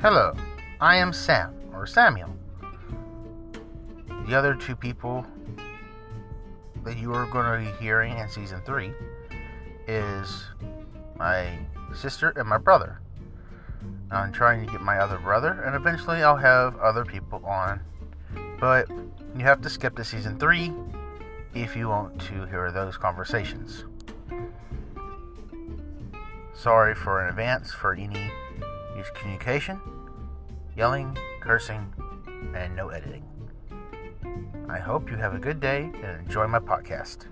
Hello, I am Sam, or Samuel. The other two people that you are going to be hearing in season three is my sister and my brother. I'm trying to get my other brother, and eventually I'll have other people on. But you have to skip to season three if you want to hear those conversations. Sorry for in advance for any miscommunication, yelling, cursing, and no editing. I hope you have a good day and enjoy my podcast.